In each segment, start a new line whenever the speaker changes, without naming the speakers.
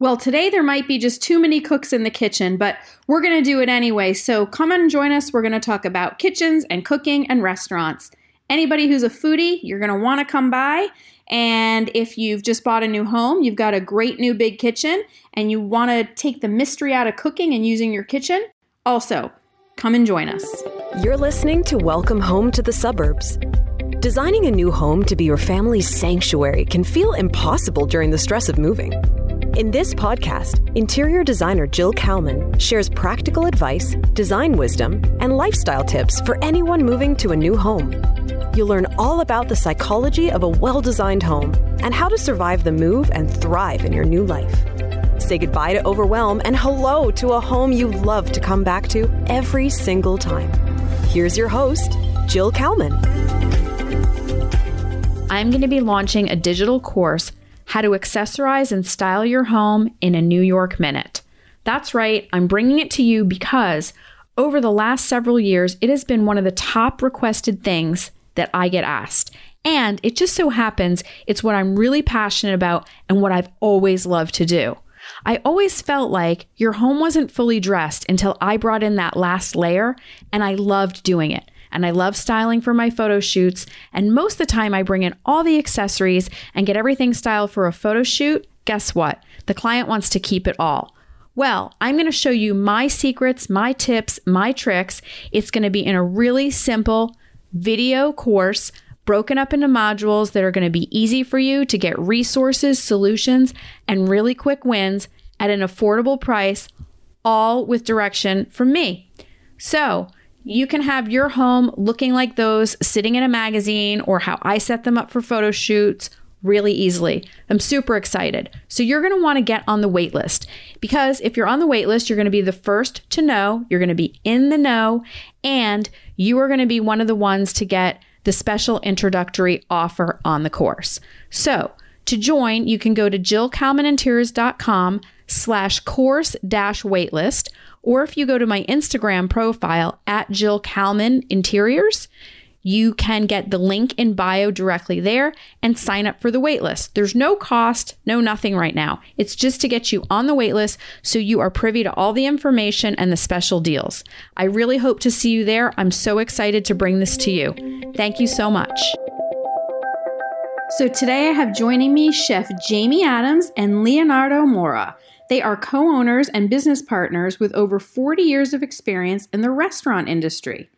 Well, today there might be just too many cooks in the kitchen, but we're going to do it anyway. So come and join us. We're going to talk about kitchens and cooking and restaurants. Anybody who's a foodie, you're going to want to come by. And if you've just bought a new home, you've got a great new big kitchen, and you want to take the mystery out of cooking and using your kitchen, also come and join us.
You're listening to Welcome Home to the Suburbs. Designing a new home to be your family's sanctuary can feel impossible during the stress of moving. In this podcast, interior designer Jill Kalman shares practical advice, design wisdom, and lifestyle tips for anyone moving to a new home. You'll learn all about the psychology of a well designed home and how to survive the move and thrive in your new life. Say goodbye to overwhelm and hello to a home you love to come back to every single time. Here's your host, Jill Kalman.
I'm going to be launching a digital course how to accessorize and style your home in a New York minute. That's right, I'm bringing it to you because over the last several years, it has been one of the top requested things that I get asked. And it just so happens it's what I'm really passionate about and what I've always loved to do. I always felt like your home wasn't fully dressed until I brought in that last layer, and I loved doing it and I love styling for my photo shoots. And most of the time, I bring in all the accessories and get everything styled for a photo shoot. Guess what? The client wants to keep it all. Well, I'm going to show you my secrets, my tips, my tricks. It's going to be in a really simple video course broken up into modules that are going to be easy for you to get resources, solutions, and really quick wins at an affordable price, all with direction from me. So, you can have your home looking like those sitting in a magazine or how I set them up for photo shoots really easily. I'm super excited. So you're going to want to get on the wait list because if you're on the wait list, you're going to be the first to know, you're going to be in the know, and you are going to be one of the ones to get the special introductory offer on the course. So to join, you can go to jillkalmaninteriors.com slash course dash waitlist or if you go to my Instagram profile at Jill Kalman Interiors, you can get the link in bio directly there and sign up for the waitlist. There's no cost, no nothing right now. It's just to get you on the waitlist so you are privy to all the information and the special deals. I really hope to see you there. I'm so excited to bring this to you. Thank you so much. So today I have joining me Chef Jamie Adams and Leonardo Moura. They are co owners and business partners with over 40 years of experience in the restaurant industry.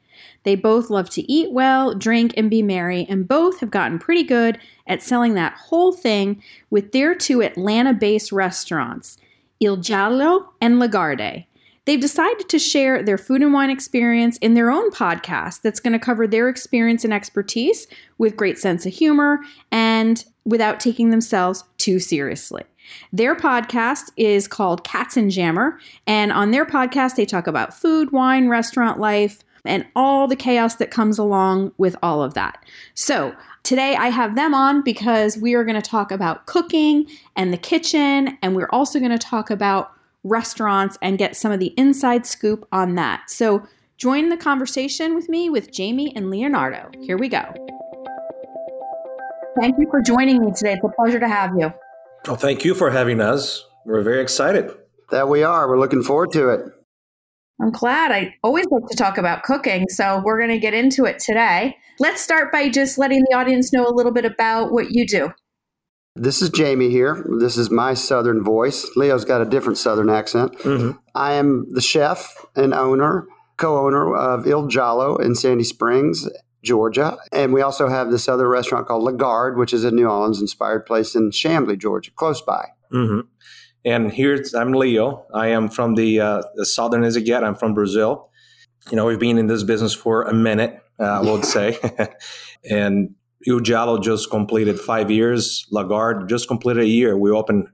They both love to eat well, drink, and be merry, and both have gotten pretty good at selling that whole thing with their two Atlanta based restaurants, Il Giallo and Lagarde. They've decided to share their food and wine experience in their own podcast that's going to cover their experience and expertise with great sense of humor and without taking themselves too seriously. Their podcast is called Katzenjammer, and on their podcast, they talk about food, wine, restaurant life, and all the chaos that comes along with all of that. So, today I have them on because we are going to talk about cooking and the kitchen, and we're also going to talk about restaurants and get some of the inside scoop on that. So, join the conversation with me with Jamie and Leonardo. Here we go. Thank you for joining me today. It's a pleasure to have you.
Well, thank you for having us. We're very excited.
That we are. We're looking forward to it.
I'm glad. I always like to talk about cooking, so we're going to get into it today. Let's start by just letting the audience know a little bit about what you do.
This is Jamie here. This is my southern voice. Leo's got a different southern accent. Mm-hmm. I am the chef and owner, co owner of Il Giallo in Sandy Springs, Georgia. And we also have this other restaurant called Lagarde, which is a New Orleans inspired place in Chamblee, Georgia, close by.
Mm-hmm. And here I'm Leo. I am from the, uh, the southern as it get. I'm from Brazil. You know, we've been in this business for a minute, uh, I would say. and Il Giallo just completed five years. Lagarde just completed a year. We opened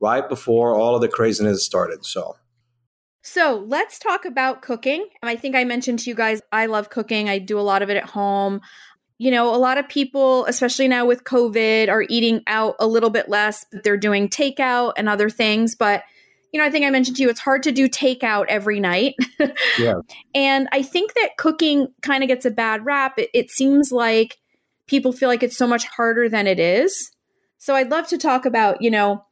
right before all of the craziness started. So
so let's talk about cooking. I think I mentioned to you guys, I love cooking. I do a lot of it at home. You know, a lot of people, especially now with COVID, are eating out a little bit less, but they're doing takeout and other things. But, you know, I think I mentioned to you, it's hard to do takeout every night. yeah. And I think that cooking kind of gets a bad rap. It, it seems like people feel like it's so much harder than it is. So I'd love to talk about, you know,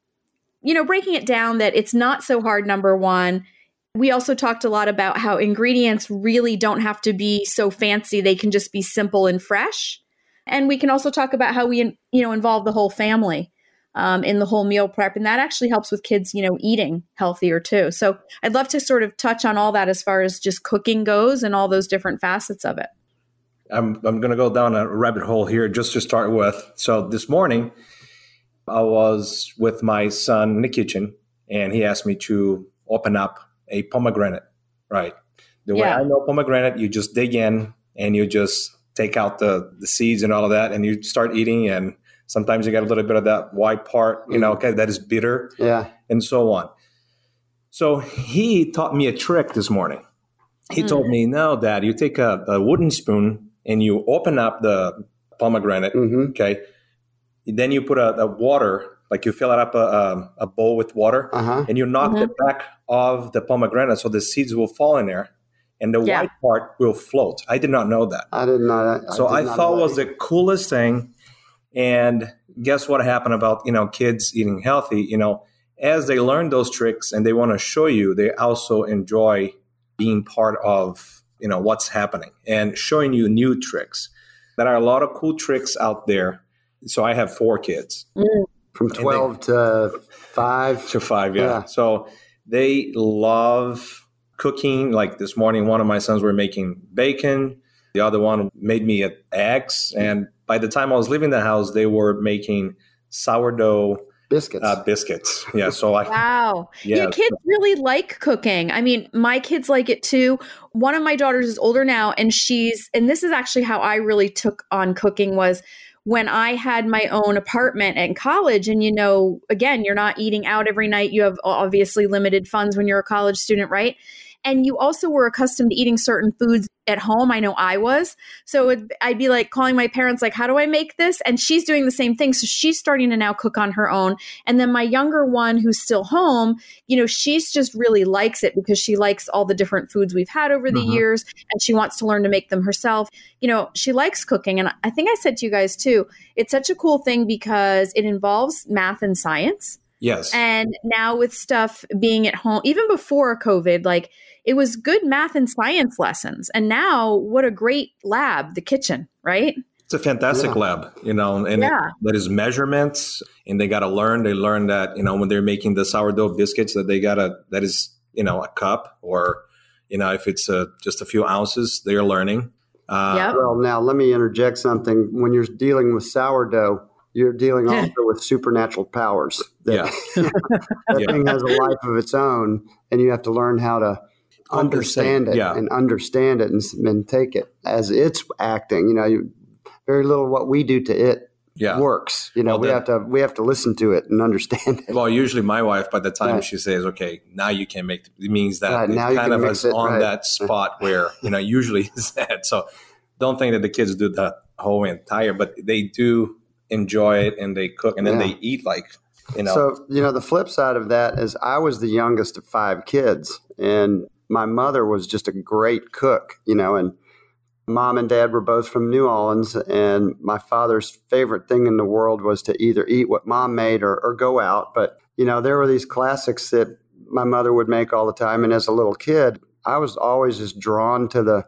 you know, breaking it down that it's not so hard, number one. We also talked a lot about how ingredients really don't have to be so fancy. They can just be simple and fresh. And we can also talk about how we, you know, involve the whole family um, in the whole meal prep. And that actually helps with kids, you know, eating healthier too. So I'd love to sort of touch on all that as far as just cooking goes and all those different facets of it.
I'm, I'm going to go down a rabbit hole here just to start with. So this morning, I was with my son in the kitchen, and he asked me to open up a pomegranate. Right, the way I know pomegranate, you just dig in and you just take out the the seeds and all of that, and you start eating. And sometimes you get a little bit of that white part, you know, mm. okay, that is bitter,
yeah,
and so on. So he taught me a trick this morning. He mm. told me, "No, Dad, you take a, a wooden spoon and you open up the pomegranate, mm-hmm. okay." Then you put a, a water, like you fill it up a, a, a bowl with water, uh-huh. and you knock mm-hmm. the back of the pomegranate so the seeds will fall in there and the yeah. white part will float. I did not know that.
I didn't know that.
I so I thought was the coolest thing. And guess what happened about you know kids eating healthy? You know, as they learn those tricks and they want to show you, they also enjoy being part of you know what's happening and showing you new tricks. There are a lot of cool tricks out there so I have four kids.
Mm. From 12 they, to 5?
To 5, yeah. yeah. So they love cooking. Like this morning, one of my sons were making bacon. The other one made me eggs. And by the time I was leaving the house, they were making sourdough
biscuits.
Uh, biscuits. Yeah. So I.
Wow. Yeah. Your kids really like cooking. I mean, my kids like it too. One of my daughters is older now, and she's, and this is actually how I really took on cooking was when I had my own apartment in college, and you know, again, you're not eating out every night. You have obviously limited funds when you're a college student, right? And you also were accustomed to eating certain foods at home. I know I was. So it, I'd be like calling my parents, like, how do I make this? And she's doing the same thing. So she's starting to now cook on her own. And then my younger one, who's still home, you know, she's just really likes it because she likes all the different foods we've had over the uh-huh. years and she wants to learn to make them herself. You know, she likes cooking. And I think I said to you guys too, it's such a cool thing because it involves math and science.
Yes.
And now with stuff being at home, even before COVID, like it was good math and science lessons. And now what a great lab, the kitchen, right?
It's a fantastic yeah. lab, you know, and yeah. it, that is measurements and they got to learn. They learn that, you know, when they're making the sourdough biscuits that they got to, that is, you know, a cup or, you know, if it's a, just a few ounces, they're learning.
Uh, yep. Well, now let me interject something. When you're dealing with sourdough, you're dealing also with supernatural powers. That, yeah. that yeah. thing has a life of its own, and you have to learn how to understand it yeah. and understand it and, and, take it as it's acting. You know, you, very little what we do to it yeah. works. You know, well, we have to we have to listen to it and understand it.
Well, usually my wife, by the time right. she says, "Okay, now you can make," it means that right, it kind of is it, on right. that spot where you know usually is that. So don't think that the kids do the whole entire, but they do enjoy it and they cook and then yeah. they eat like you know.
So you know the flip side of that is I was the youngest of five kids, and my mother was just a great cook. You know, and mom and dad were both from New Orleans, and my father's favorite thing in the world was to either eat what mom made or, or go out. But you know, there were these classics that my mother would make all the time, and as a little kid, I was always just drawn to the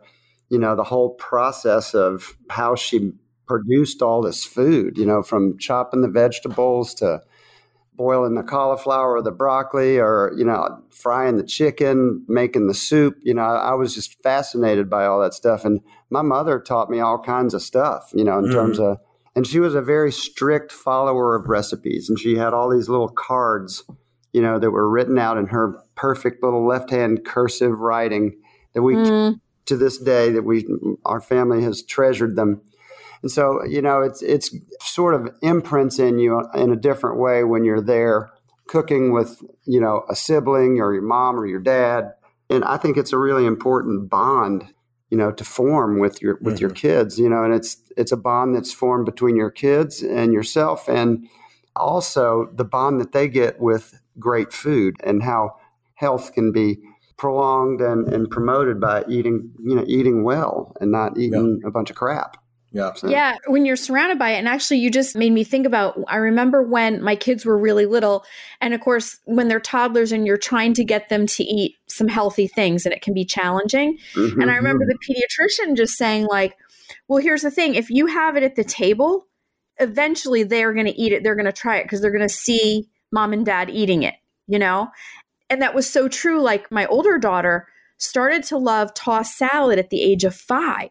you know the whole process of how she produced all this food, you know, from chopping the vegetables to boiling the cauliflower or the broccoli or, you know, frying the chicken, making the soup. You know, I, was just fascinated by all that stuff. And my mother taught me all kinds of stuff, you know, in mm. terms of, and she was a very strict follower of recipes. And she had all these little cards, you know, that were written out in her perfect little left hand cursive writing that we, mm. to this day, that we, our family has treasured them and so, you know, it's it's sort of imprints in you in a different way when you're there cooking with, you know, a sibling or your mom or your dad. And I think it's a really important bond, you know, to form with your with mm-hmm. your kids, you know, and it's it's a bond that's formed between your kids and yourself and also the bond that they get with great food and how health can be prolonged and, and promoted by eating, you know, eating well and not eating yeah. a bunch of crap.
Yeah.
Yeah, when you're surrounded by it. And actually, you just made me think about I remember when my kids were really little. And of course, when they're toddlers and you're trying to get them to eat some healthy things, and it can be challenging.
Mhm.
And I remember the pediatrician just saying, like, well, here's the thing if you have it at the table, eventually they're going to eat it. They're going to try it because they're going to see mom and dad eating it, you know? And that was so true. Like, my older daughter started to love tossed salad at the age of five.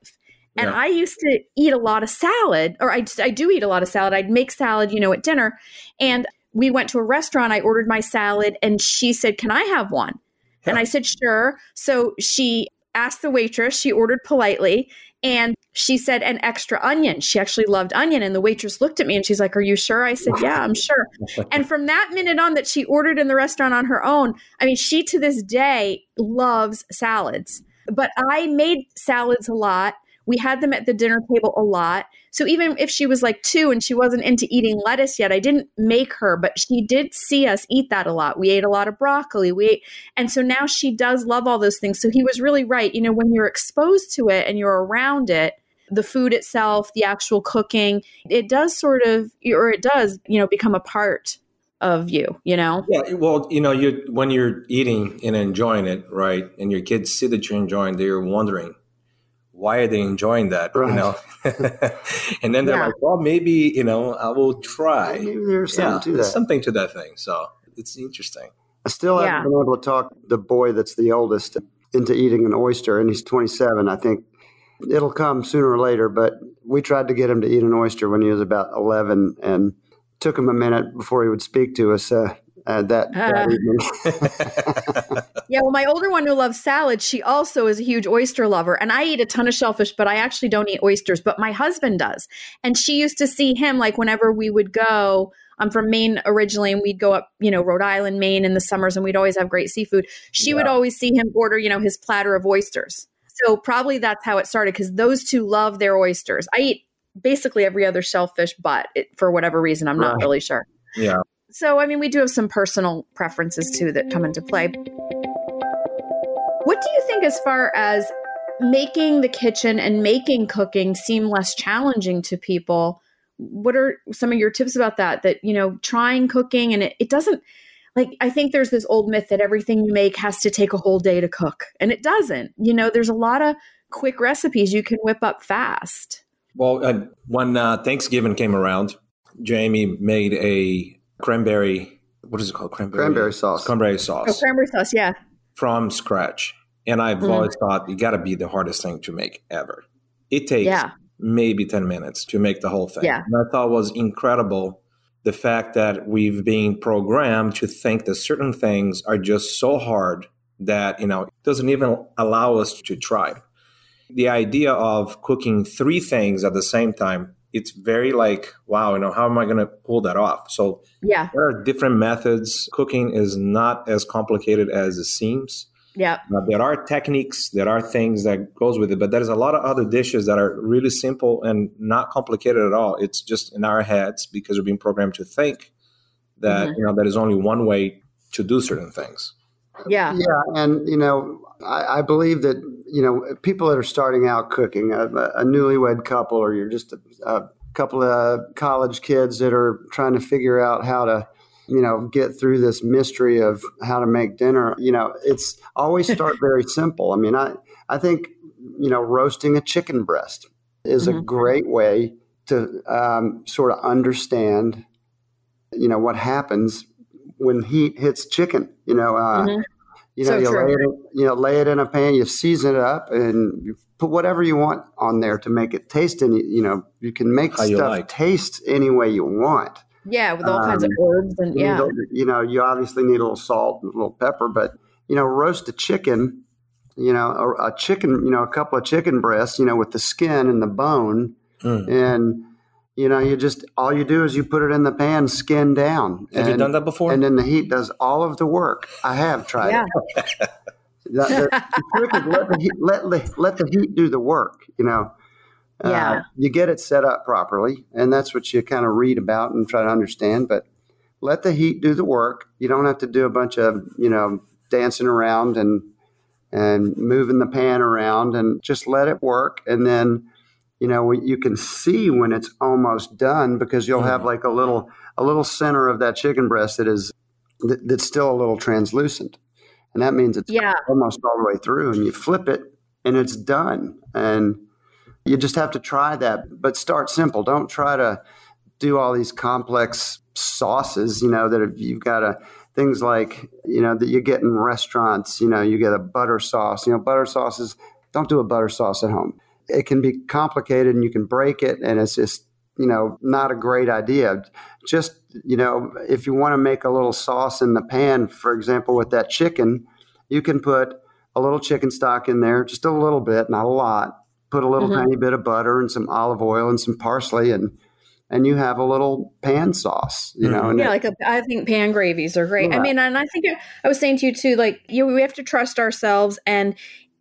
And
Yeah.
I used to eat a lot of salad, or I, I do eat a lot of salad. I'd make salad, you know, at dinner. And we went to a restaurant. I ordered my salad, and she said, Can I have one? And I said, Sure. So she asked the waitress, she ordered politely, and she said, An extra onion. She actually loved onion. And the waitress looked at me and she's like, Are you sure? I said, Yeah, I'm sure. and from that minute on that she ordered in the restaurant on her own, I mean, she to this day loves salads. But I made salads a lot. We had them at the dinner table a lot. So even if she was like two and she wasn't into eating lettuce yet, I didn't make her, but she did see us eat that a lot. We ate a lot of broccoli. We ate, and so now she does love all those things. So he was really right. You know, when you're exposed to it and you're around it, the food itself, the actual cooking, it does sort of, or it does, you know, become a part of you, you know?
Yeah, well, you know, you when you're eating and enjoying it, right, and your kids see that you're enjoying, they're wondering why are they enjoying that,
Right.
you know? and then they're
Yeah.
like, well, maybe you know, I will try.
Maybe there's
yeah,
something to
there's
that.
something to that thing. So it's interesting.
I still
Yeah.
haven't been able to talk the boy that's the oldest into eating an oyster, and he's 27. I think it'll come sooner or later, but we tried to get him to eat an oyster when he was about 11 and took him a minute before he would speak to us uh, uh, that, that
Uh.
evening.
Yeah, well, my older one who loves salad, she also is a huge oyster lover. And I eat a ton of shellfish, but I actually don't eat oysters, but my husband does. And she used to see him like whenever we would go. I'm from Maine originally, and we'd go up, you know, Rhode Island, Maine in the summers, and we'd always have great seafood. She would always see him order, you know, his platter of oysters. So probably that's how it started because those two love their oysters. I eat basically every other shellfish, but it, for whatever reason, I'm not really sure.
Yeah.
So, I mean, we do have some personal preferences too that come into play. What do you think as far as making the kitchen and making cooking seem less challenging to people? What are some of your tips about that? That, you know, trying cooking and it, it doesn't, like, I think there's this old myth that everything you make has to take a whole day to cook, and it doesn't. You know, there's a lot of quick recipes you can whip up fast.
Well, uh, when uh, Thanksgiving came around, Jamie made a cranberry. What is it called? Cranberry,
Cranberry sauce.
Cranberry
Oh,
sauce
cranberry sauce, yeah.
from scratch. And I've
Mhm.
always thought it got to be the hardest thing to make ever. It takes
Yeah.
maybe 10 minutes to make the whole thing.
Yeah.
And I thought was incredible the fact that we've been programmed to think that certain things are just so hard that, you know, it doesn't even allow us to try. The idea of cooking three things at the same time, it's very like, wow, you know, how am I going to pull that off? So
Yeah.
there are different methods. Cooking is not as complicated as it seems.
Yeah.
Now, there are techniques, there are things that goes with it, but there's a lot of other dishes that are really simple and not complicated at all. It's just in our heads because we're being programmed to think that
Mhm.
you know there is only one way to do certain things.
Yeah.
Yeah, and you know, I, I believe that you know people that are starting out cooking, a, a newlywed couple, or you're just a, a couple of college kids that are trying to figure out how to, you know, get through this mystery of how to make dinner. You know, it's always start very simple. I mean, I I think you know roasting a chicken breast is a
Mhm.
great way to um, sort of understand, you know, what happens when heat hits chicken. You know. Uh,
Mhm.
you know,
So
you
true.
lay it, in, you know, lay it in a pan, you season it up, and you put whatever you want on there to make it taste. Any, you know, you can make
How
stuff
like.
taste any way you want.
Yeah. With all kinds of
Um,
herbs and
You,
yeah.
need you know, you obviously need a little salt and a little pepper, but you know, roast a chicken. You know, a, a chicken. You know, a couple of chicken breasts. You know, with the skin and the bone,
Mm.
and you know, you just all you do is you put it in the pan, skin down.
Have you
and-
done that before?
and then the heat does all of the work. I have tried
Yeah.
it. The, the- the trick is let the, heat, let, let the heat do the work. You know, Uh,
Yeah.
you get it set up properly, and that's what you kind of read about and try to understand. But let the heat do the work. You don't have to do a bunch of you know dancing around and and moving the pan around, and just let it work. And then you know you can see when it's almost done because you'll have mm. like a little a little center of that chicken breast that is that, that's still a little translucent. And that means it's
Yeah.
almost all the way through and you flip it and it's done. And you just have to try that but start simple. Don't try to do all these complex sauces you know that are- you've got to things like you know that you get in restaurants you know you get a butter sauce. You know butter sauces don't do a butter sauce at home it can be complicated and you can break it and it's just you know not a great idea just you know if you want to make a little sauce in the pan for example with that chicken you can put a little chicken stock in there just a little bit not a lot put a little
Mhm.
tiny bit of butter and some olive oil and some parsley and and you have a little pan sauce you know
Mhm.
and
Yeah, like a, I think pan gravies are great. I mean, and I think I was saying to you too, like you, we have to trust ourselves, and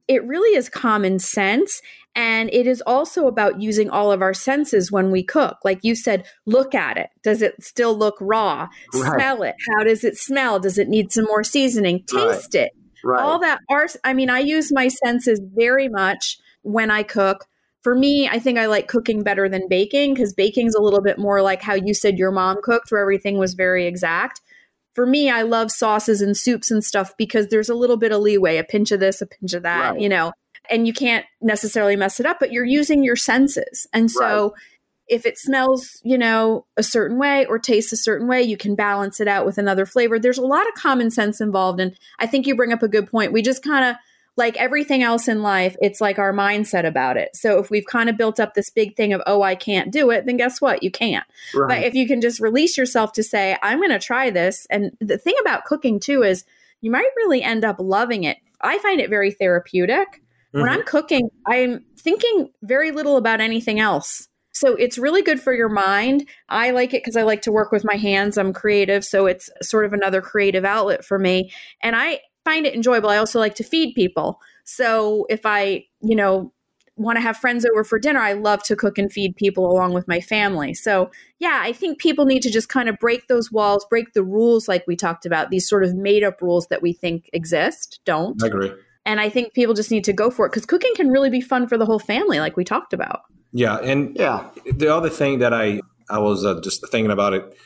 it really is common sense. And it is also about using all of our senses when we cook. Like you said, look at it. Does it still look raw?
Right.
Smell it. How does it smell? Does it need some more seasoning?
Right.
Taste it.
right
All that are, I mean, I use my senses very much when I cook. For me, I think I like cooking better than baking because baking's a little bit more like how you said your mom cooked, where everything was very exact. For me, I love sauces and soups and stuff because there's a little bit of leeway, a pinch of this, a pinch of that,
Right.
you know, and you can't necessarily mess it up, but you're using your senses. And so if it smells, you know, a certain way or tastes a certain way, you can balance it out with another flavor. There's a lot of common sense involved. And I think you bring up a good point. We just kind of, like everything else in life, it's like our mindset about it. So if we've kind of built up this big thing of, oh, I can't do it, then guess what? You can't. But if you can just release yourself to say, I'm going to try this. And the thing about cooking too is you might really end up loving it. I find it very therapeutic. When
Mhm.
I'm cooking, I'm thinking very little about anything else. So it's really good for your mind. I like it because I like to work with my hands. I'm creative. So it's sort of another creative outlet for me. And I find it enjoyable. I also like to feed people. So if I, you know, want to have friends over for dinner, I love to cook and feed people along with my family. So, yeah, I think people need to just kind of break those walls, break the rules like we talked about, these sort of made up rules that we think exist, don't.
I agree.
And I think people just need to go for it because cooking can really be fun for the whole family, like we talked about.
Yeah, and
yeah
the other thing that I I was uh, just thinking about it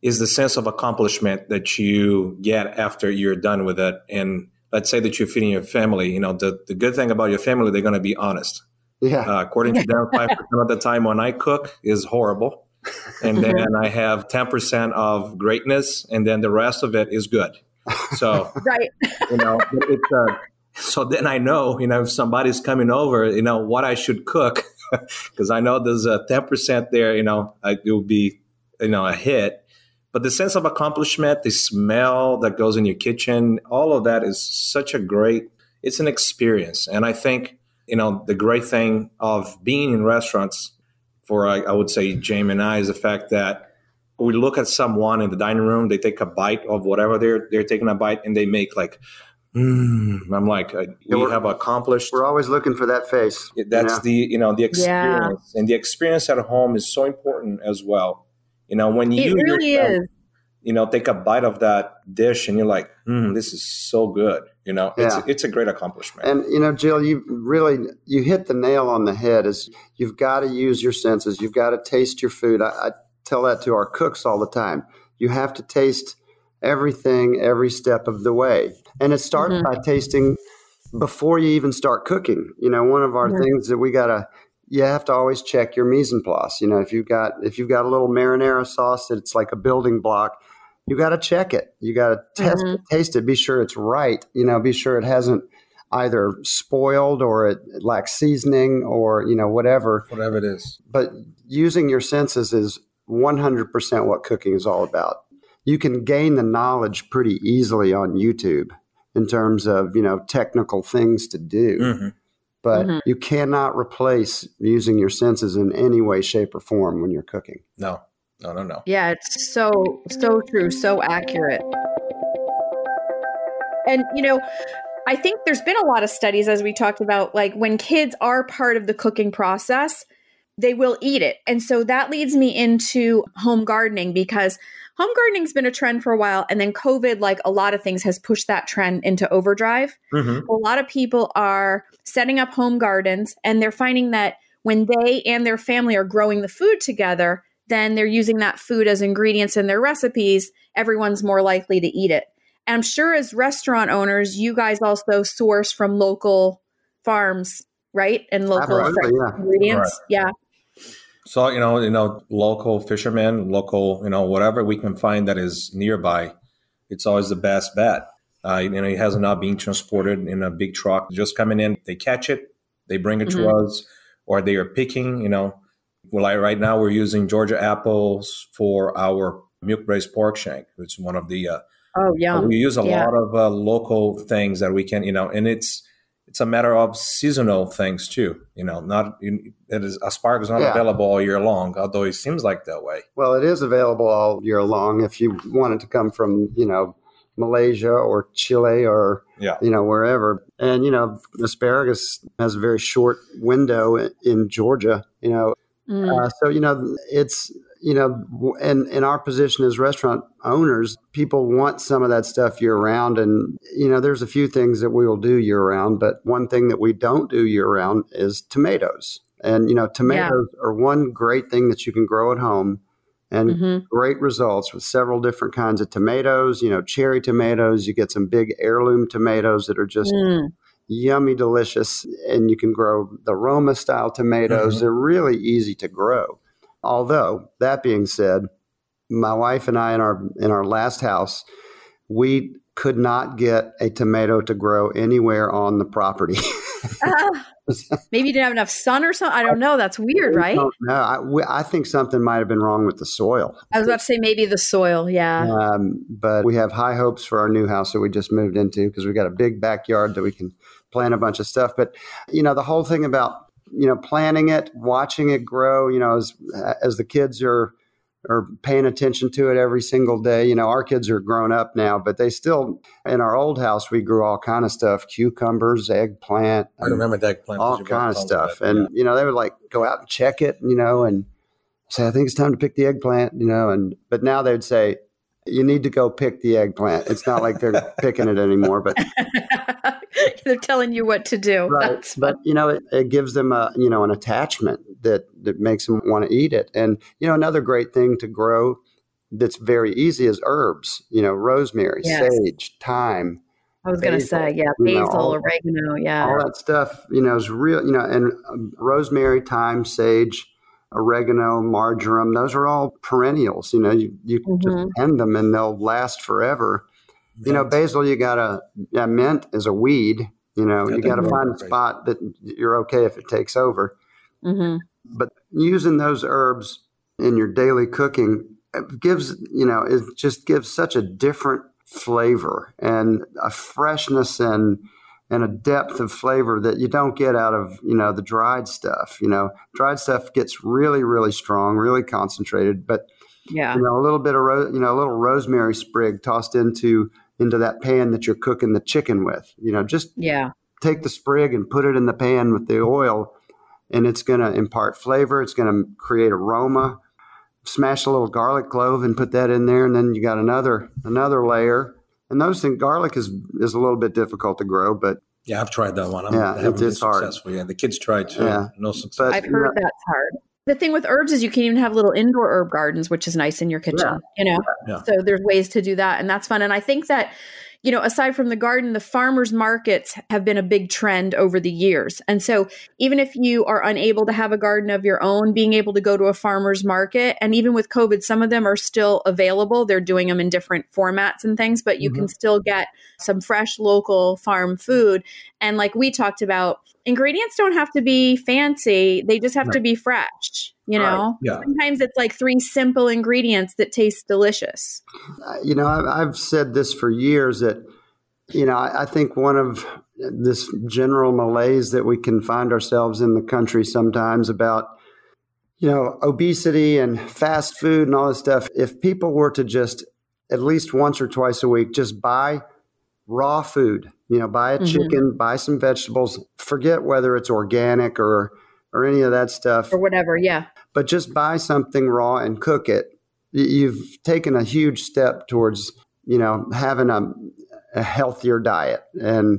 is the sense of accomplishment that you get after you're done with it. And let's say that you're feeding your family. You know, the the good thing about your family, they're going to be honest.
yeah
Uh, according to them, five percent of the time when I cook is horrible, and then I have ten percent of greatness, and then the rest of it is good. So
Right.
you know, it's uh, so then I know, you know, if somebody's coming over, you know, what I should cook because I know there's a ten percent there. You know, it will be, you know, a hit. But the sense of accomplishment, the smell that goes in your kitchen, all of that is such a great. It's an experience, and I think you know the great thing of being in restaurants for I, I would say Jamie and I is the fact that we look at someone in the dining room, they take a bite of whatever they're they're taking a bite, and they make like, mm. I'm like, uh, we
we're-
have accomplished.
we're always looking for that face
That's
Yeah.
the you know the experience, and the experience at home is so important as well. You know, when you
really
yourself,
is.
you know take a bite of that dish, and you're like, mm, this is so good. You know, it's it's a great accomplishment.
And you know, Jill, you really you hit the nail on the head. Is you've got to use your senses. You've got to taste your food. I, I tell that to our cooks all the time. You have to taste everything every step of the way, and it starts
Mhm.
by tasting before you even start cooking. You know, one of our
Yeah.
things that we gotta you have to always check your mise en place. You know, if you've got if you've got a little marinara sauce that it's like a building block, you got to check it. You got to test
Mhm.
it, taste it, be sure it's right. You know, be sure it hasn't either spoiled or it lacks seasoning or you know whatever.
Whatever it is.
But using your senses is 100% what cooking is all about. You can gain the knowledge pretty easily on YouTube in terms of you know technical things to do
Mhm.
but
Mhm.
you cannot replace using your senses in any way, shape, or form when you're cooking.
No, no, no, no.
Yeah, it's so, so true, so accurate. And, you know, I think there's been a lot of studies, as we talked about, like when kids are part of the cooking process, they will eat it. And so that leads me into home gardening because home gardening's been a trend for a while. And then COVID, like a lot of things, has pushed that trend into overdrive
Mhm.
a lot of people are setting up home gardens and they're finding that when they and their family are growing the food together, then they're using that food as ingredients in their recipes. Everyone's more likely to eat it. And I'm sure as restaurant owners, you guys also source from local farms, right? And local
yeah.
ingredients. Right. Yeah.
So, you know, you know, local fishermen, local, you know, whatever we can find that is nearby, it's always the best bet. Uh, you know, it has not been transported in a big truck, just coming in. They catch it, they bring it mm-hmm. to us, or they are picking. You know, well, like right now we're using Georgia apples for our milk braised pork shank. It's one of the. Uh,
oh yeah.
We use a yeah. lot of uh, local things that we can, you know, and it's it's a matter of seasonal things too. You know, not it is asparagus not yeah. available all year long, although it seems like that way.
Well, it is available all year long if you want it to come from you know Malaysia or Chile or yeah. you know wherever. And you know, asparagus has a very short window in Georgia. You know, mm. uh, so you know it's you know, in in our position as restaurant owners, people want some of that stuff year round, and you know, there's a few things that we will do year round, but one thing that we don't do year round is tomatoes. And you know, tomatoes yeah. are one great thing that you can grow at home and mm-hmm. great results with several different kinds of tomatoes. You know, cherry tomatoes, you get some big heirloom tomatoes that are just mm. yummy, delicious, and you can grow the Roma style tomatoes. Mm-hmm. They're really easy to grow. Although that being said, my wife and I in our in our last house, we could not get a tomato to grow anywhere on the property. uh,
maybe you didn't have enough sun or something. I don't know. That's weird, right? No,
I, we, I think something might have been wrong with the soil.
I was about to say maybe the soil, yeah. Um,
but we have high hopes for our new house that we just moved into because we got a big backyard that we can plant a bunch of stuff. But you know, the whole thing about you know, planting it, watching it grow, you know, as as the kids are are paying attention to it every single day. You know, our kids are grown up now, but they still in our old house we grew all kind of stuff, cucumbers, eggplant.
I remember the eggplant.
All kind of stuff. And yeah. you know, they would like go out and check it, you know, and say, I think it's time to pick the eggplant, you know, and but now they'd say, you need to go pick the eggplant. It's not like they're picking it anymore, but
they're telling you what to do.
Right. but you know, it, it, gives them a you know an attachment that that makes them want to eat it. And you know, another great thing to grow that's very easy is herbs. You know, rosemary, yes. sage, thyme.
I was going to say, yeah, basil, know, oregano, yeah,
all that stuff. You know, is real. You know, and um, rosemary, thyme, sage oregano, marjoram, those are all perennials. You know, you, you mm-hmm. just tend them and they'll last forever. You know, basil, you got to, yeah, mint is a weed. You know, yeah, you got to find a spot that you're okay if it takes over. Mm-hmm. But using those herbs in your daily cooking gives, you know, it just gives such a different flavor and a freshness and and a depth of flavor that you don't get out of you know the dried stuff you know dried stuff gets really really strong really concentrated but yeah you know a little bit of ro- you know a little rosemary sprig tossed into into that pan that you're cooking the chicken with you know just
yeah
take the sprig and put it in the pan with the oil and it's going to impart flavor it's going to create aroma smash a little garlic clove and put that in there and then you got another another layer and those things, garlic is is a little bit difficult to grow, but
yeah, I've tried that one. I'm,
yeah, it's, it's hard.
Yeah, the kids tried too. Yeah. No success.
I've heard that's hard. The thing with herbs is you can even have little indoor herb gardens, which is nice in your kitchen. Yeah. You know, yeah. so there's ways to do that, and that's fun. And I think that you know, aside from the garden, the farmers markets have been a big trend over the years. And so, even if you are unable to have a garden of your own, being able to go to a farmer's market, and even with COVID, some of them are still available. They're doing them in different formats and things, but you mm-hmm. can still get some fresh local farm food. And like we talked about, ingredients don't have to be fancy, they just have to be fresh. You know, right. yeah. sometimes it's like three simple ingredients that taste delicious.
You know, I've, I've said this for years that, you know, I, I think one of this general malaise that we can find ourselves in the country sometimes about you know, obesity and fast food and all this stuff, if people were to just at least once or twice a week just buy raw food, you know, buy a mm-hmm. chicken, buy some vegetables, forget whether it's organic or or any of that stuff
or whatever, yeah
but just buy something raw and cook it. You've taken a huge step towards, you know, having a, a healthier diet and,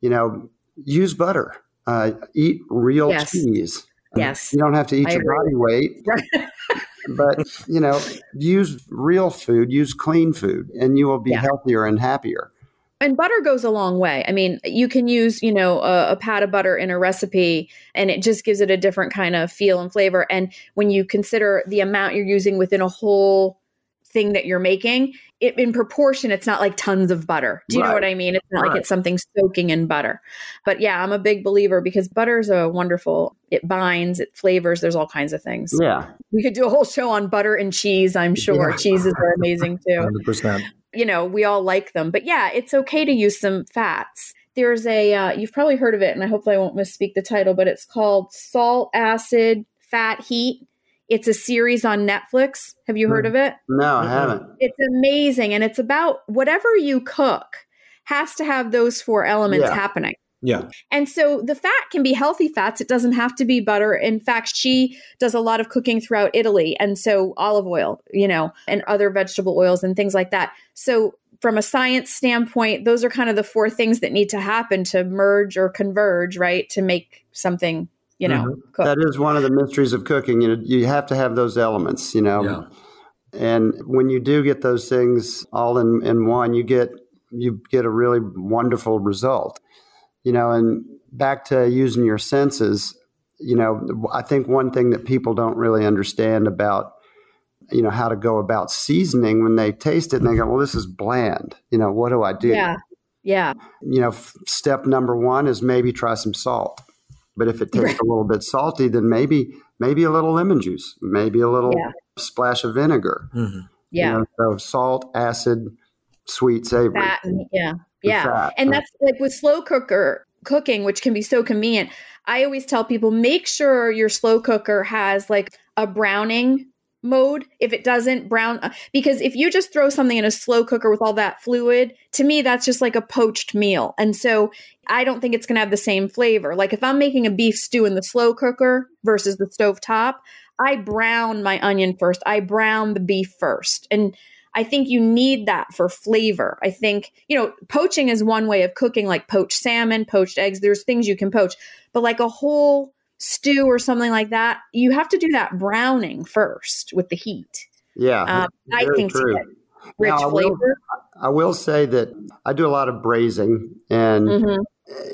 you know, use butter, uh, eat real yes. cheese.
Yes.
You don't have to eat
I
your
agree.
body weight, but you know, use real food, use clean food, and you will be
Yeah.
healthier and happier.
And butter goes a long way. I mean, you can use, you know, a, a pat of butter in a recipe and it just gives it a different kind of feel and flavor. And when you consider the amount you're using within a whole thing that you're making, it in proportion, it's not like tons of butter. Do you know what I mean? It's not like it's something soaking in butter. But yeah, I'm a big believer because butter is a wonderful, it binds, it flavors, there's all kinds of things.
Yeah,
We could do a whole show on butter and cheese, I'm sure.
Yeah.
Cheeses are amazing too
Hundred percent.
You know, we all like them. But yeah, it's okay to use some fats. There's a, uh, you've probably heard of it, and I hope I won't misspeak the title, but it's called Salt, Acid, Fat, Heat. It's a series on Netflix. Have you heard of it?
no, I haven't.
It's amazing. And it's about whatever you cook has to have those four elements
Yeah.
happening.
Yeah.
And so the fat can be healthy fats. It doesn't have to be butter. In fact, she does a lot of cooking throughout Italy. And so olive oil, you know, and other vegetable oils and things like that. So from a science standpoint, those are kind of the four things that need to happen to merge or converge, right? To make something, you know, mm-hmm. cook.
That is one of the mysteries of cooking. You know, you have to have those elements. You know,
Yeah.
and when you do get those things all in, in one, you get you get a really wonderful result. You know, and back to using your senses. You know, I think one thing that people don't really understand about you know how to go about seasoning when they taste it and they go, well, this is bland. You know, what do I do?
yeah. Yeah.
you know, f- step number one is maybe try some salt. But if it tastes
Right.
a little bit salty, then maybe maybe a little lemon juice, maybe a little
Yeah.
splash of vinegar.
Mhm.
you
Yeah.
know, so salt, acid, sweet, savory.
fat yeah
The
yeah
fat,
and that's like with slow cooker cooking which can be so convenient i always tell people make sure your slow cooker has like a browning mode. If it doesn't brown uh, because if you just throw something in a slow cooker with all that fluid to me that's just like a poached meal. And so i don't think it's going to have the same flavor. Like if i'm making a beef stew in the slow cooker versus the stove top i brown my onion first. I brown the beef first. And I think you need that for flavor. I think, you know, poaching is one way of cooking, like poached salmon, poached eggs. There's things you can poach, but like a whole stew or something like that, you have to do that browning first with the heat.
Yeah,
Um, I think to
true.
get rich
Now, I will-
flavor.
I will say that I do a lot of braising, and
Mhm.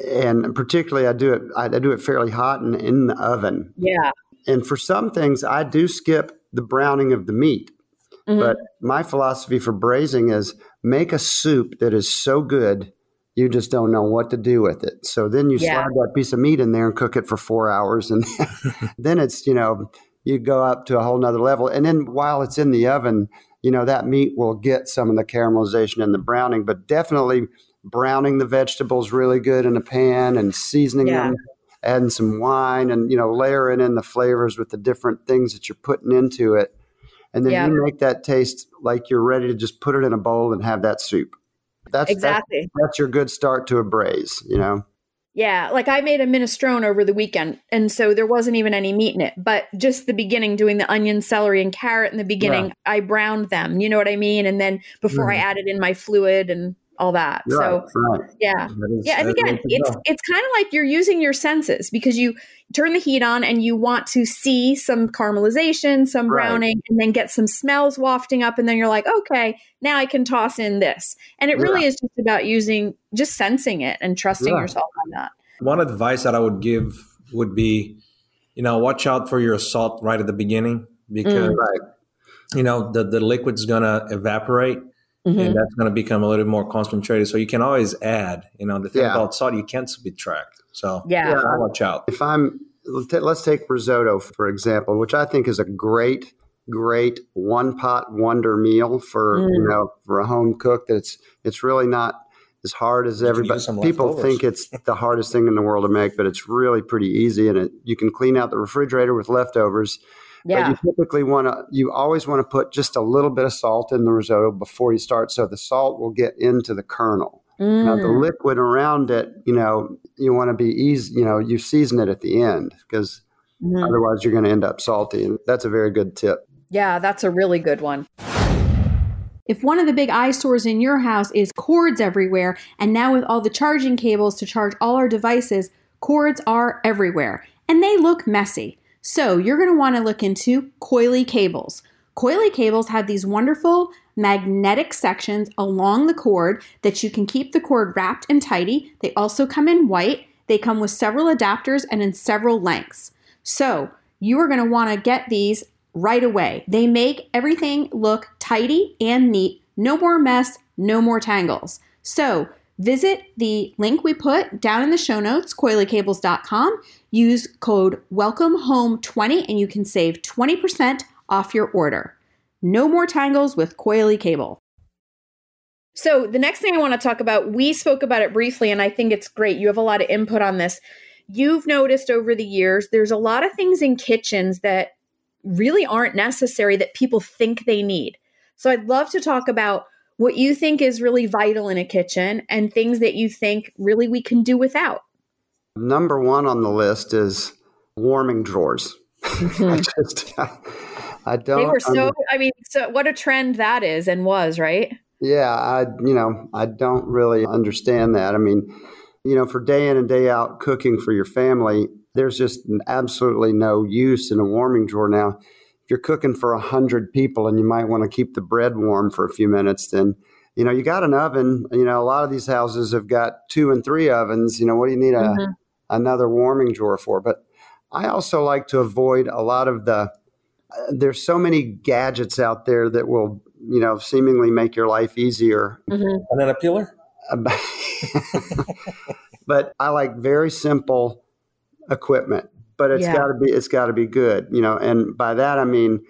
and particularly I do it I do it fairly hot and in the oven.
Yeah.
And for some things, I do skip the browning of the meat.
Mhm.
But my philosophy for braising is make a soup that is so good you just don't know what to do with it. So then you
Yeah.
slide that piece of meat in there and cook it for four hours, and then it's you know you go up to a whole nother level. And then while it's in the oven, you know that meat will get some of the caramelization and the browning, but definitely browning the vegetables really good in a pan and seasoning
Yeah.
them. Adding some wine and you know layering in the flavors with the different things that you're putting into it, and then
Yeah.
you make that taste like you're ready to just put it in a bowl and have that soup. That's
exactly.
That's, that's your good start to a braise. You know.
Yeah, like I made a minestrone over the weekend, and so there wasn't even any meat in it. But just the beginning, doing the onion, celery, and carrot in the beginning, I browned them. You know what I mean? And then before I mm-hmm. added in my fluid and all that. So
right, right.
yeah,
That is-
yeah. And again, it's
go.
it's kind of like you're using your senses because you turn the heat on and you want to see some caramelization, some
Right.
browning, and then get some smells wafting up, and then you're like, okay, now I can toss in this. And it really is just about using, just sensing it and trusting
Yeah.
yourself on that.
One advice that I would give would be, you know, watch out for your salt right at the beginning because mm.
Right.
you know the the liquid's gonna evaporate
Mhm.
and that's gonna become a little more concentrated. So you can always add. You know, the thing
Yeah.
about salt you can't subtract. So
Yeah.
Yeah.
gotta watch out.
If I'm, let's take risotto for example, which I think is a great, great one pot wonder meal for
Mm.
you know for a home cook. That's it's really not as hard as everybody. People
leftovers.
think it's the hardest thing in the world to make, but it's really pretty easy, and it, you can clean out the refrigerator with leftovers.
Yeah.
But you typically want to, you always want to put just a little bit of salt in the risotto before you start, so the salt will get into the kernel. Now the
Mm.
liquid around it, you know, you want to be easy. You know, you season it at the end because
Mhm.
otherwise you're going to end up salty. And that's a very good tip.
Yeah, that's a really good one. If one of the big eyesores in your house is cords everywhere, and now with all the charging cables to charge all our devices, cords are everywhere and they look messy.
So you're going to want to look into coily cables. Coily cables have these wonderful magnetic sections along the cord that you can keep the cord wrapped and tidy. They also come in white. They come with several adapters and in several lengths. So you are going to want to get these right away. They make everything look tidy and neat. No more mess, no more tangles. So visit the link we put down in the show notes, coilycables.com. Use code WELCOMEHOME20 and you can save 20% off your order. No more tangles with coily cable.
So, the next thing I want to talk about, we spoke about it briefly, and I think it's great. You have a lot of input on this. You've noticed over the years, there's a lot of things in kitchens that really aren't necessary that people think they need. So, I'd love to talk about what you think is really vital in a kitchen and things that you think really we can do without.
Number one on the list is warming drawers. I mm-hmm. just, I don't.
They were so. I mean, so what a trend that is and was, right?
Yeah, I you know I don't really understand that. I mean, you know, for day in and day out cooking for your family, there's just absolutely no use in a warming drawer now. If you're cooking for a hundred people and you might want to keep the bread warm for a few minutes, then you know you got an oven. You know, a lot of these houses have got two and three ovens. You know, what do you need a mm-hmm. another warming drawer for? But I also like to avoid a lot of the there's so many gadgets out there that will, you know, seemingly make your life easier.
Mm-hmm. Banana peeler?
but I like very simple equipment, but it's yeah. got to be it's got to be good, you know. And by that I mean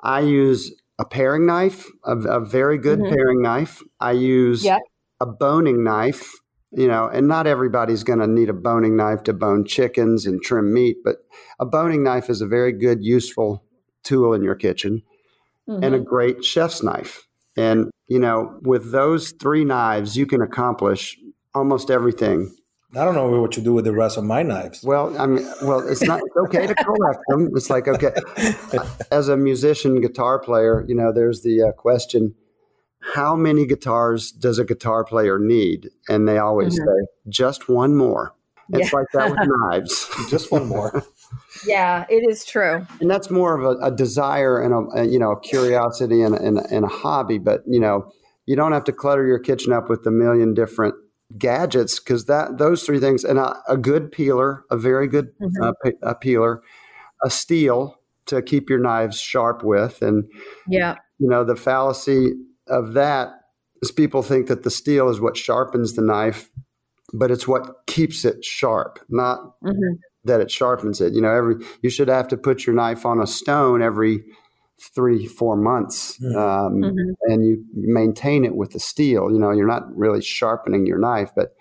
I use a paring knife, a, a very good mm-hmm. paring knife. I use yep. a boning knife, you know, and not everybody's going to need a boning knife to bone chickens and trim meat, but a boning knife is a very good, useful tool in your kitchen mm-hmm. and a mm-hmm. great chef's knife. And, you know, with those three knives, you can accomplish almost everything.
I don't know what you do with the rest of my knives.
Well, I mean, well, it's not it's okay to collect them. It's like okay, as a musician, guitar player, you know, there's the uh, question: How many guitars does a guitar player need? And they always mm-hmm. say, just one more. It's yeah. like that with knives.
just one more.
Yeah, it is true.
And that's more of a, a desire and a, a, you know a curiosity and, and, and a hobby. But you know, you don't have to clutter your kitchen up with a million different gadgets because that those three things and a, a good peeler, a very good mm-hmm. uh, pe- a peeler, a steel to keep your knives sharp with, and
yeah,
you know the fallacy of that is people think that the steel is what sharpens the knife, but it's what keeps it sharp, not mm-hmm that it sharpens it. You know, every you should have to put your knife on a stone every three four months, um, mm-hmm. and you maintain it with the steel. You know, you're not really sharpening your knife, but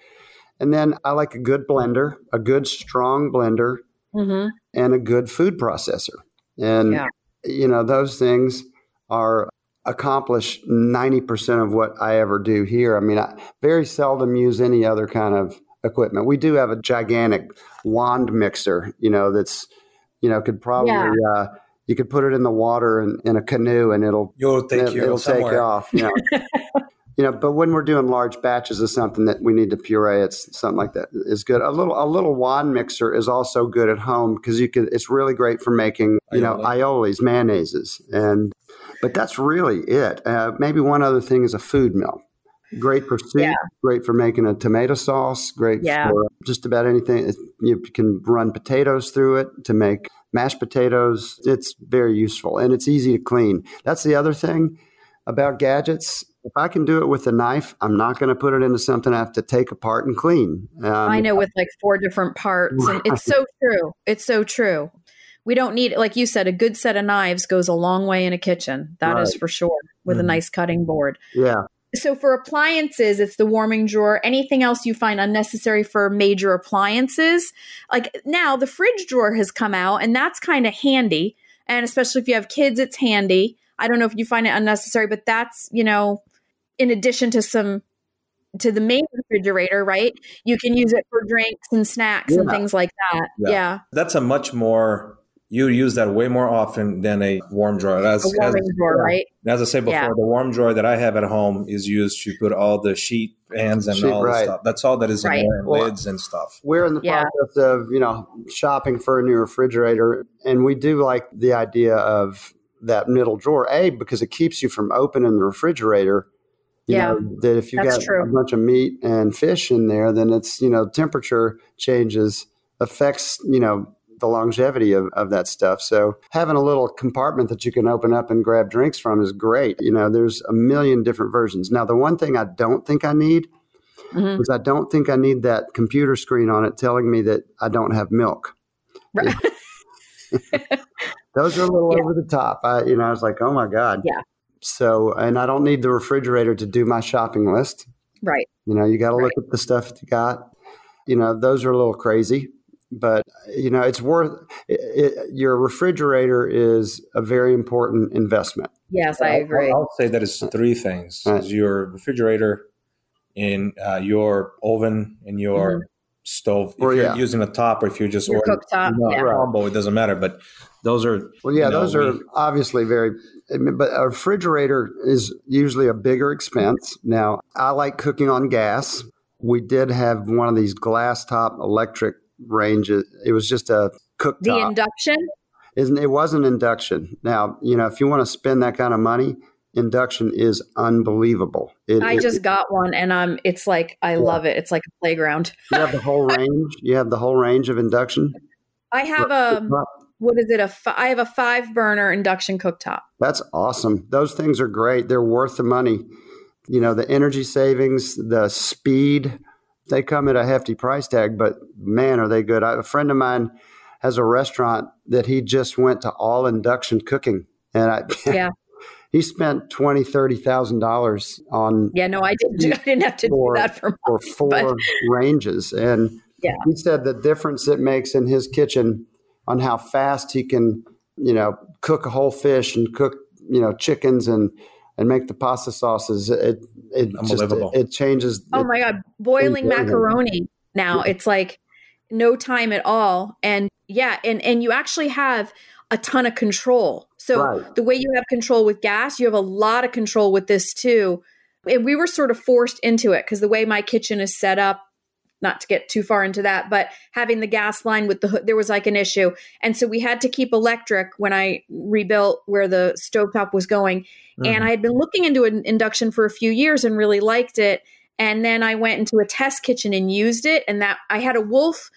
and then I like a good blender, a good strong blender, mm-hmm. and a good food processor. And yeah. you know, those things are accomplish 90% of what I ever do here. I mean, I very seldom use any other kind of equipment. We do have a gigantic wand mixer, you know, that's, you know, could probably, yeah. uh, you could put it in the water in, in a canoe and it'll,
You'll take
it,
you
it'll
somewhere.
take you off. You know. you know, but when we're doing large batches of something that we need to puree, it's something like that is good. A little, a little wand mixer is also good at home because you can, it's really great for making, you know, aiolis, mayonnaises. And, but that's really it. Uh, maybe one other thing is a food mill. Great for soup, yeah. great for making a tomato sauce, great yeah. for just about anything. You can run potatoes through it to make mashed potatoes. It's very useful and it's easy to clean. That's the other thing about gadgets. If I can do it with a knife, I'm not going to put it into something I have to take apart and clean.
Um, I know with like four different parts. Right. And it's so true. It's so true. We don't need, like you said, a good set of knives goes a long way in a kitchen. That right. is for sure, with mm-hmm. a nice cutting board.
Yeah
so for appliances it's the warming drawer. Anything else you find unnecessary for major appliances? Like now the fridge drawer has come out and that's kind of handy and especially if you have kids it's handy. I don't know if you find it unnecessary but that's you know in addition to some to the main refrigerator right? You can use it for drinks and snacks yeah. and things like that. Yeah. yeah.
That's a much more you use that way more often than a warm drawer. As,
A warming
as,
drawer, right?
as I said before,
Yeah.
the warm drawer that I have at home is used to put all the sheet pans and
Sheet,
all the stuff. That's all that is
Right.
in there, and
Well,
lids and stuff.
We're in the
Yeah.
process of, you know, shopping for a new refrigerator, and we do like the idea of that middle drawer. A because it keeps you from opening the refrigerator. You
Yeah,
know, that if you
that's
got
true.
a bunch of meat and fish in there, then it's you know temperature changes affects you know the longevity of, of that stuff. So having a little compartment that you can open up and grab drinks from is great. You know, there's a million different versions. Now, the one thing I don't think I need
Mhm.
is I don't think I need that computer screen on it telling me that I don't have milk.
Right.
Those are a little
Yeah.
over the top. I, you know, I was like, oh my god.
Yeah.
So, and I don't need the refrigerator to do my shopping list.
Right.
You know, you got to look
Right.
at the stuff you got. You know, those are a little crazy, but you know, it's worth. It, it, your refrigerator is a very important investment.
Yes, I agree.
I'll, I'll say that it's three things:
Right.
is your refrigerator, in uh, your oven, and your stove. If
Or,
you're
yeah.
using a top, or if you're just
Your
ordering
cooktop,
you know,
yeah.
a combo, it doesn't matter. But those are
Well, yeah,
you know,
those are
we-
obviously very, but a refrigerator is usually a bigger expense. Now, I like cooking on gas. We did have one of these glass top electric ranges. It was just a cooktop.
The induction.
Isn't it wasn't induction. Now, you know, if you want to spend that kind of money, induction is unbelievable. It,
I
it-
just got one, and I'm it's like I love it. It's like a playground.
you have the whole range. You have the whole range of induction.
I have a what is it? A fi- I have a five burner induction cooktop.
That's awesome. Those things are great. They're worth the money. You know, the energy savings, the speed, they come at a hefty price tag, but man, are they good. I, a friend of mine has a restaurant that he just went to all induction cooking. And I,
Yeah.
he spent twenty, thirty thousand dollars on
Yeah, no, I didn't. Do, I didn't have to do that for.
for four
But-
ranges. And
Yeah.
he said the difference it makes in his kitchen on how fast he can, you know, cook a whole fish and cook, you know, chickens and and make the pasta sauces. It it just
Unbelievable.
it, changes.
Oh
it-
my god, boiling macaroni now. It's like no time at all. And yeah, and and you actually have a ton of control. So
Right.
the way you have control with gas, you have a lot of control with this too. And we were sort of forced into it because the way my kitchen is set up, not to get too far into that, but having the gas line with the hood, there was like an issue. And so we had to keep electric when I rebuilt where the stovetop was going. And I had been looking into an induction for a few years and really liked it. And then I went into a test kitchen and used it. And that I had a Wolf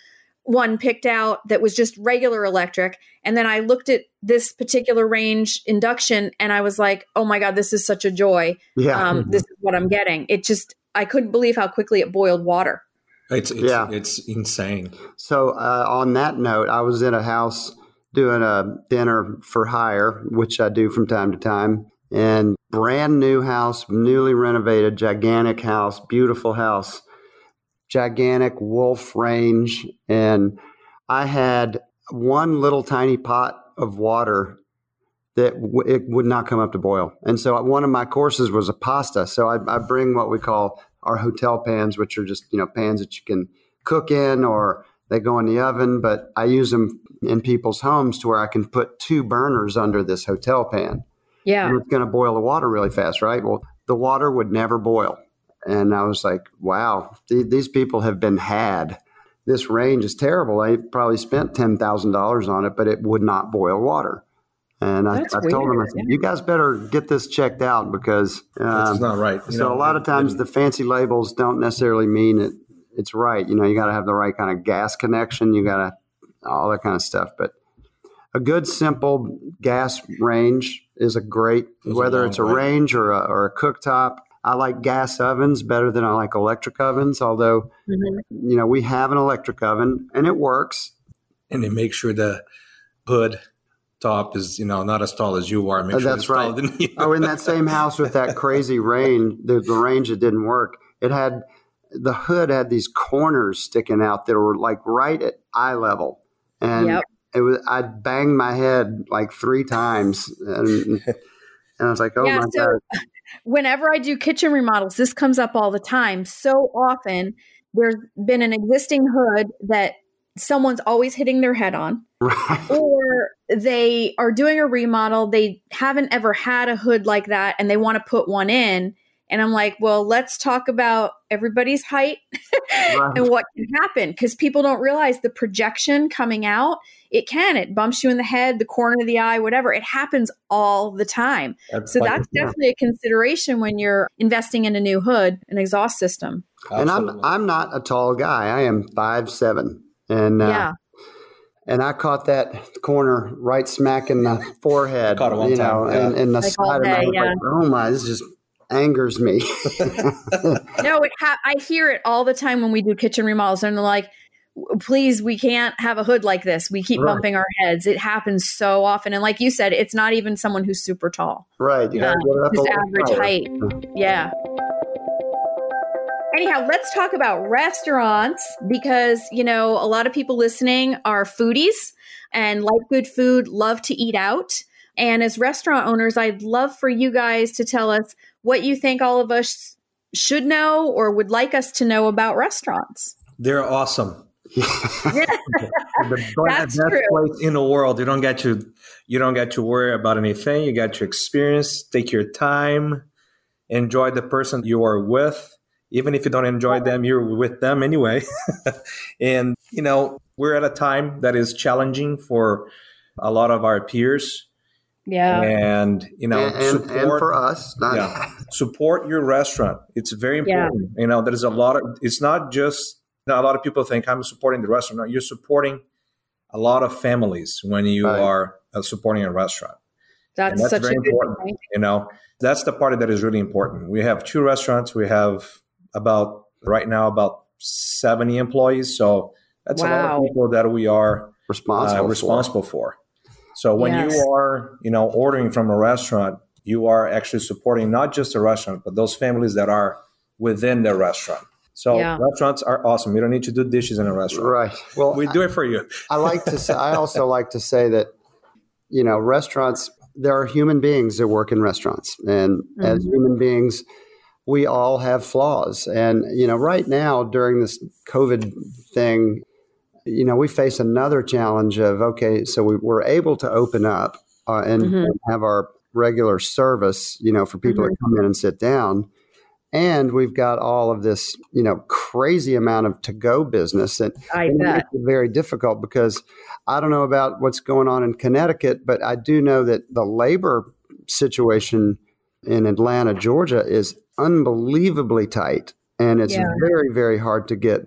one picked out that was just regular electric. And then I looked at this particular range induction and I was like, oh my God, this is such a joy.
yeah.
Um, this is what I'm getting. It just, I couldn't believe how quickly it boiled water.
It's it's,
Yeah.
it's insane.
So uh, on that note, I was in a house doing a dinner for hire, which I do from time to time, and brand new house, newly renovated, gigantic house, beautiful house, gigantic wolf range, and I had one little tiny pot of water that w- it would not come up to boil. And so one of my courses was a pasta. So I, I bring what we call our hotel pans, which are just you know pans that you can cook in or they go in the oven. But I use them in people's homes to where I can put two burners under this hotel pan.
Yeah.
And it's going to boil the water really fast, right? Well, the water would never boil. And I was like, wow, th- these people have been had. This range is terrible. I probably spent $10,000 on it, but it would not boil water. And I,
That's
I told them, I said, you guys better get this checked out because
It's
um,
not right. You
so
know,
a lot of times the fancy labels don't necessarily mean it. It's right. You know, you got to have the right kind of gas connection. You got to all that kind of stuff. But a good simple gas range is a great
Goes a
whether
long
it's a
way.
range or a, or a cooktop. I like gas ovens better than I like electric ovens. Although
Mhm.
you know we have an electric oven and it works.
and they make sure the hood top is you know not as tall as you are. Make
Uh,
sure
that's
it's
right.
than you.
Oh, in that same house with that crazy range, the, the range that didn't work. It had the hood had these corners sticking out that were like right at eye level, and
Yep.
it was. I banged my head like three times, and, and I was like, "Oh
Yeah,
my
so-
god!"
whenever I do kitchen remodels, this comes up all the time. So often, there's been an existing hood that someone's always hitting their head on,
Right.
or they are doing a remodel, they haven't ever had a hood like that and they want to put one in. And I'm like, well, let's talk about everybody's height
Right.
and what can happen because people don't realize the projection coming out. It can, it bumps you in the head, the corner of the eye, whatever. It happens all the time.
That's
So
like-
that's definitely a consideration when you're investing in a new hood, an exhaust system.
And I'm I'm not a tall guy. I am five seven, and uh,
yeah.
and I caught that corner right smack in the forehead.
Caught it one
you know,
yeah.
and, and the
Like all
side of my
day,
I
yeah.
like, oh my, this just angers me.
No, it ha- I hear it all the time when we do kitchen remodels, and they're like, "Please, we can't have a hood like this. We keep
Right.
bumping our heads. It happens so often." And like you said, it's not even someone who's super tall.
right. You gotta get it up
Just
little
average
higher.
height. Yeah. Anyhow, let's talk about restaurants because, you know, a lot of people listening are foodies and like good food, love to eat out. And as restaurant owners, I'd love for you guys to tell us what you think all of us should know or would like us to know about restaurants.
They're awesome.
The
That's
best
true.
place-
in the world. You don't get to you don't get to worry about anything. You get to experience, take your time, enjoy the person you are with. Even if you don't enjoy them, you're with them anyway. and you know, we're at a time that is challenging for a lot of our peers.
Yeah.
And you know,
and, and, and for us, not,
yeah. support your restaurant. It's very important.
Yeah.
important. You know, there's a lot of. It's not just. You know, a lot of people think I'm supporting the restaurant. No, you're supporting a lot of families when you
Right.
are uh, supporting a restaurant.
That's,
that's
such
very
a good
important.
point.
You know, that's the part that is really important. We have two restaurants. We have about right now about 70 employees. So that's a lot of people that we are
responsible.
uh,
for.
responsible for. So when
Yes.
you are, you know, ordering from a restaurant, you are actually supporting not just the restaurant, but those families that are within the restaurant. So
Yeah.
restaurants are awesome. You don't need to do dishes in a restaurant.
Right. Well,
We do it for you.
I like to say, I also like to say that, you know, restaurants, there are human beings that work in restaurants. And as human beings, we all have flaws. And, you know, right now during this COVID thing, you know, we face another challenge of, okay, so we, we're able to open up uh, and,
Mhm.
and have our regular service, you know, for people to come in and sit down. And we've got all of this, you know, crazy amount of to go business that
I bet.
makes it very difficult because I don't know about what's going on in Connecticut, but I do know that the labor situation in Atlanta, Georgia is unbelievably tight. And it's
Yeah.
very, very hard to get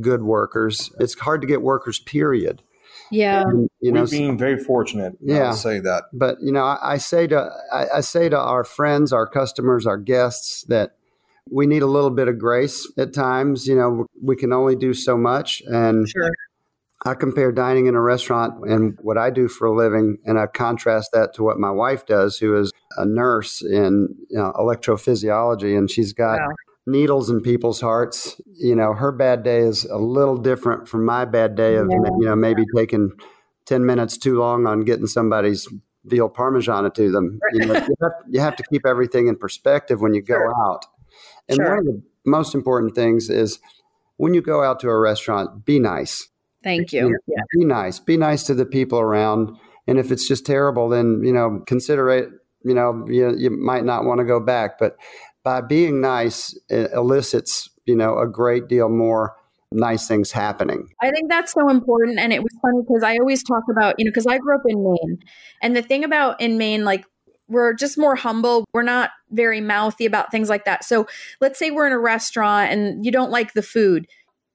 good workers. It's hard to get workers, period.
Yeah.
And, you know,
We're being very fortunate. I
Yeah.
would say that.
but you know, I, I say to I, I say to our friends, our customers, our guests that we need a little bit of grace at times. You know, we can only do so much, and
Sure.
I compare dining in a restaurant and what I do for a living, and I contrast that to what my wife does, who is a nurse in you know, electrophysiology, and she's got
Wow.
needles in people's hearts. You know, her bad day is a little different from my bad day of
Yeah.
you know maybe taking ten minutes too long on getting somebody's veal parmesan to them. You, know, you, have, you have to keep everything in perspective when you go
Sure.
out. And
Sure.
one of the most important things is when you go out to a restaurant, be nice
Thank you. Yeah.
be nice be nice to the people around and if it's just terrible then you know consider it you know you, you might not want to go back but by being nice it elicits you know a great deal more nice things happening
I think that's so important. And it was funny because I always talk about, you know, because I grew up in Maine. And the thing about in Maine, like, we're just more humble. We're not very mouthy about things like that. So let's say we're in a restaurant and you don't like the food.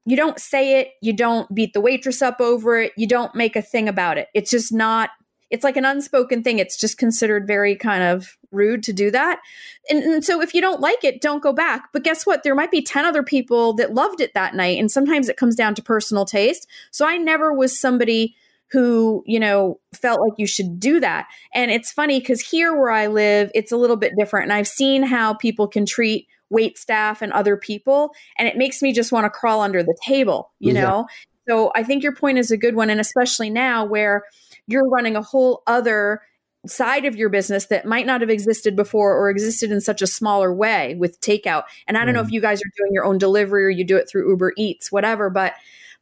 You don't say it. You don't beat the waitress up over it. You don't make a thing about it. It's just not, it's like an unspoken thing. It's just considered very kind of rude to do that. And, and so if you don't like it, don't go back. But guess what? There might be 10 other people that loved it that night. And sometimes it comes down to personal taste. So I never was somebody who, you know, felt like you should do that. And it's funny because here where I live, it's a little bit different. And I've seen how people can treat wait staff and other people. And it makes me just want to crawl under the table, you
Yeah.
know? So I think your point is a good one. And especially now where you're running a whole other side of your business that might not have existed before or existed in such a smaller way with takeout. And I don't know if mm. you guys are doing your own delivery or you do it through Uber Eats, whatever, but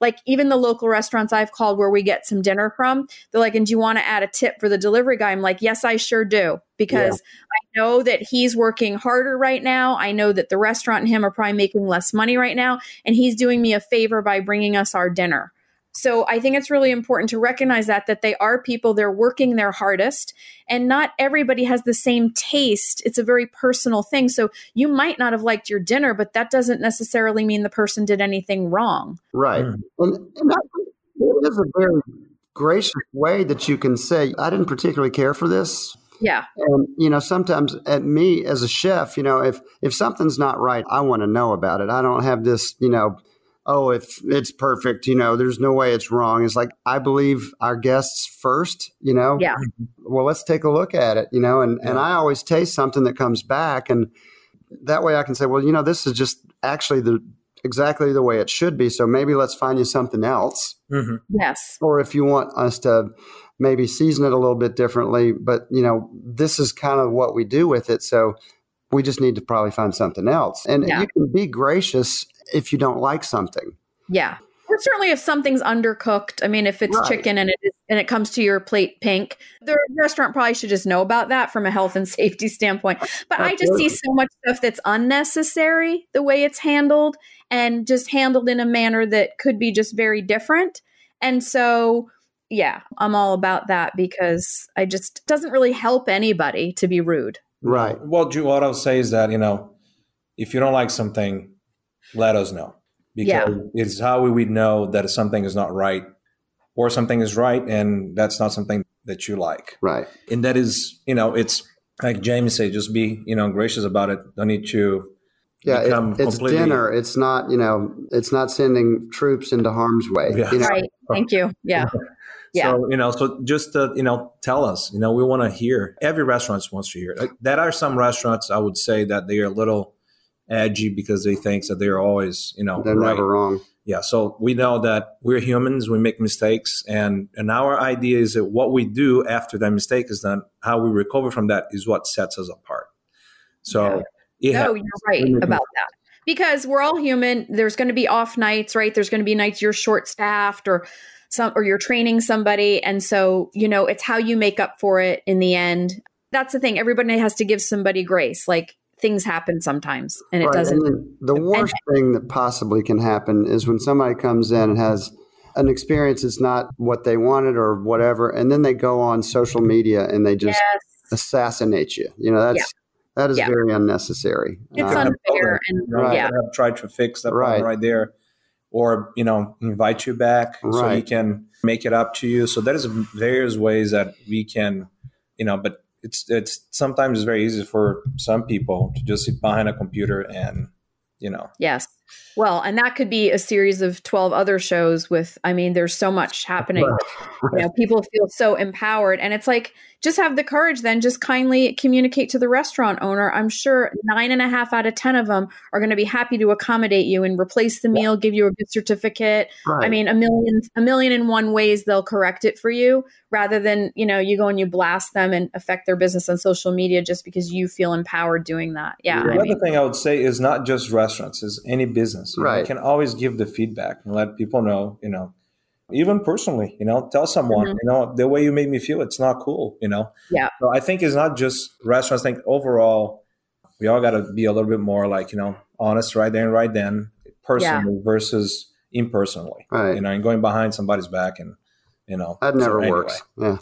like even the local restaurants I've called where we get some dinner from, they're like, and do you want to add a tip for the delivery guy? I'm like, yes, I sure do. Because yeah. I know that he's working harder right now. I know that the restaurant and him are probably making less money right now. And he's doing me a favor by bringing us our dinner. So I think it's really important to recognize that that they are people they're working their hardest and not everybody has the same taste. It's a very personal thing. So you might not have liked your dinner but that doesn't necessarily mean the person did anything wrong.
Right. Mm. And, and that, it is a very gracious way that you can say I didn't particularly care for this.
Yeah.
And you know, sometimes at me as a chef, you know, if if something's not right, I want to know about it. I don't have this, you know, oh, if it's perfect, you know, there's no way it's wrong. It's like, I believe our guests first, you know?
Yeah.
Well, let's take a look at it, you know? And, yeah. and I always taste something that comes back. And that way I can say, well, you know, this is just actually the, exactly the way it should be. So maybe let's find you something else.
Mm-hmm. Yes.
Or if you want us to maybe season it a little bit differently, but you know, this is kind of what we do with it. So we just need to probably find something else. And yeah. you can be gracious if you don't like something.
Yeah. Or certainly if something's undercooked. I mean, if it's right. chicken and it is, and it comes to your plate pink, the restaurant probably should just know about that from a health and safety standpoint. But Absolutely. I just see so much stuff that's unnecessary the way it's handled and just handled in a manner that could be just very different. And so yeah, I'm all about that because I just doesn't really help anybody to be rude.
Right.
Well, what I'll say is that, you know, if you don't like something, let us know. Because yeah. it's how we would know that something is not right or something is right and that's not something that you like.
Right.
And that is, you know, it's like Jamie said, just be, you know, gracious about it. Don't need to
yeah, it, it's dinner. It's not, you know, it's not sending troops into harm's way.
Yeah.
You know?
Right. Thank you. Yeah. Yeah.
So, you know, so just to, you know, tell us, you know, we want to hear. Every restaurant wants to hear. Like, there are some restaurants I would say that they are a little edgy because they think that they're always, you know,
they're right. never wrong.
Yeah. So we know that we're humans, we make mistakes. And, and our idea is that what we do after that mistake is done, how we recover from that is what sets us apart. So,
yeah. no, you're right about that because we're all human. There's going to be off nights, right? There's going to be nights you're short staffed or some or you're training somebody and so you know it's how you make up for it in the end that's the thing everybody has to give somebody grace like things happen sometimes and it right. doesn't
and the worst and, thing that possibly can happen is when somebody comes in and has an experience that's not what they wanted or whatever and then they go on social media and they just yes. assassinate you you know that's yeah. That is yeah. very unnecessary.
It's uh, unfair, and
right.
yeah,
I've tried to fix that right. right there or you know invite you back right. so he can make it up to you so there's various ways that we can you know but it's it's sometimes it's very easy for some people to just sit behind a computer and you know
yes well, and that could be a series of 12 other shows with, I mean, there's so much happening. You know, people feel so empowered. And it's like, just have the courage then, just kindly communicate to the restaurant owner. I'm sure nine and a half out of 10 of them are going to be happy to accommodate you and replace the meal, give you a good certificate. Right. I mean, a million, a million and one ways they'll correct it for you rather than, you know, you go and you blast them and affect their business on social media just because you feel empowered doing that. Yeah.
The other mean, thing I would say is not just restaurants, is any business business.
You right.
Know, can always give the feedback and let people know, you know, even personally, you know, tell someone, mm-hmm. you know, the way you made me feel, it's not cool, you know?
Yeah.
So I think it's not just restaurants. I think overall, we all got to be a little bit more like, you know, honest right there and right then, personally yeah. versus impersonally, right. you know, and going behind somebody's back and, you know,
that never anyway. works. Yeah.